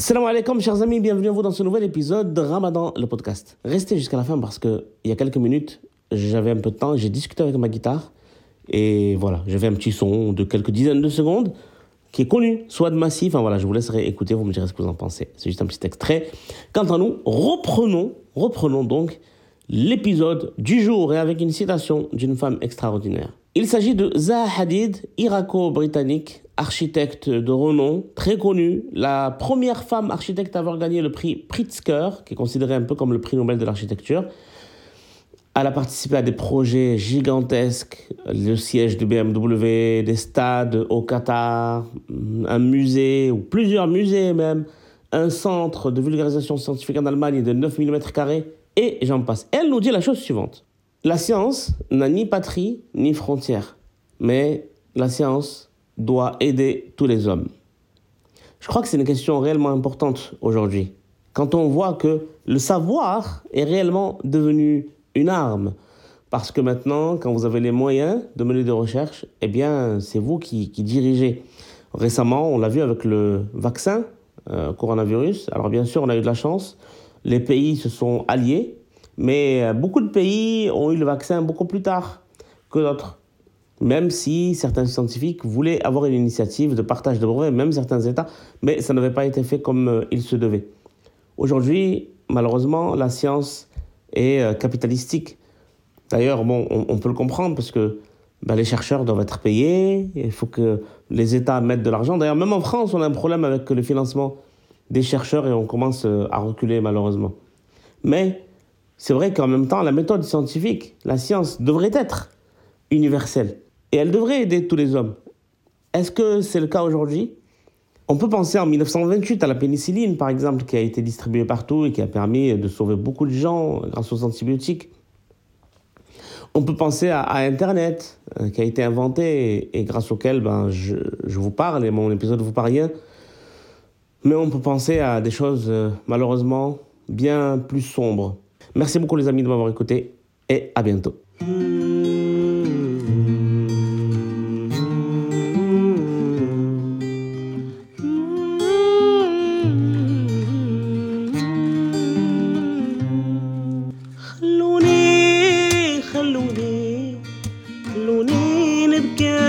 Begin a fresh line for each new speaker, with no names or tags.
Salam alaikum, chers amis, bienvenue à vous dans ce nouvel épisode de Ramadan, le podcast. Restez jusqu'à la fin parce que il y a quelques minutes, j'avais un peu de temps, j'ai discuté avec ma guitare et voilà, j'avais un petit son de quelques dizaines de secondes qui est connu, soit de massif, enfin voilà, je vous laisserai écouter, vous me direz ce que vous en pensez. C'est juste un petit extrait. Quant à nous, reprenons, reprenons donc l'épisode du jour et avec une citation d'une femme extraordinaire. Il s'agit de Zaha Hadid, irako-britannique, architecte de renom, très connue, la première femme architecte à avoir gagné le prix Pritzker, qui est considéré un peu comme le prix Nobel de l'architecture. Elle a participé à des projets gigantesques, le siège de BMW, des stades au Qatar, un musée, ou plusieurs musées même, un centre de vulgarisation scientifique en Allemagne de 9 mm, et j'en passe. Elle nous dit la chose suivante. La science n'a ni patrie ni frontière, mais la science doit aider tous les hommes. Je crois que c'est une question réellement importante aujourd'hui. Quand on voit que le savoir est réellement devenu une arme. Parce que maintenant, quand vous avez les moyens de mener des recherches, eh bien, c'est vous qui, qui, dirigez. Récemment, on l'a vu avec le vaccin euh, coronavirus. Alors bien sûr, on a eu de la chance. Les pays se sont alliés, mais euh, beaucoup de pays ont eu le vaccin beaucoup plus tard que d'autres. Même si certains scientifiques voulaient avoir une initiative de partage de brevets, même certains États, mais ça n'avait pas été fait comme euh, il se devait. Aujourd'hui, malheureusement, la science et euh, capitalistique. D'ailleurs, bon, on, on, peut le comprendre parce que ben, les chercheurs doivent être payés, il faut que les États mettent de l'argent. D'ailleurs, même en France, on a un problème avec le financement des chercheurs et on commence euh, à reculer malheureusement. Mais c'est vrai qu'en même temps, la méthode scientifique, la science, devrait être universelle et elle devrait aider tous les hommes. Est-ce que c'est le cas aujourd'hui? On peut penser en 1928 à la pénicilline, par exemple, qui a été distribuée partout et qui a permis de sauver beaucoup de gens grâce aux antibiotiques. On peut penser à, Internet, euh, qui a été inventé et, et grâce auquel ben, je, je, vous parle et mon épisode vous parle rien. Mais on peut penser à des choses, euh, malheureusement, bien plus sombres. Merci beaucoup les amis de m'avoir écouté et à bientôt.
خلوني خلوني نبكي على رأيي خل